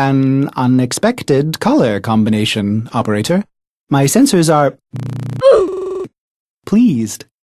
An unexpected color combination, operator. My sensors are pleased.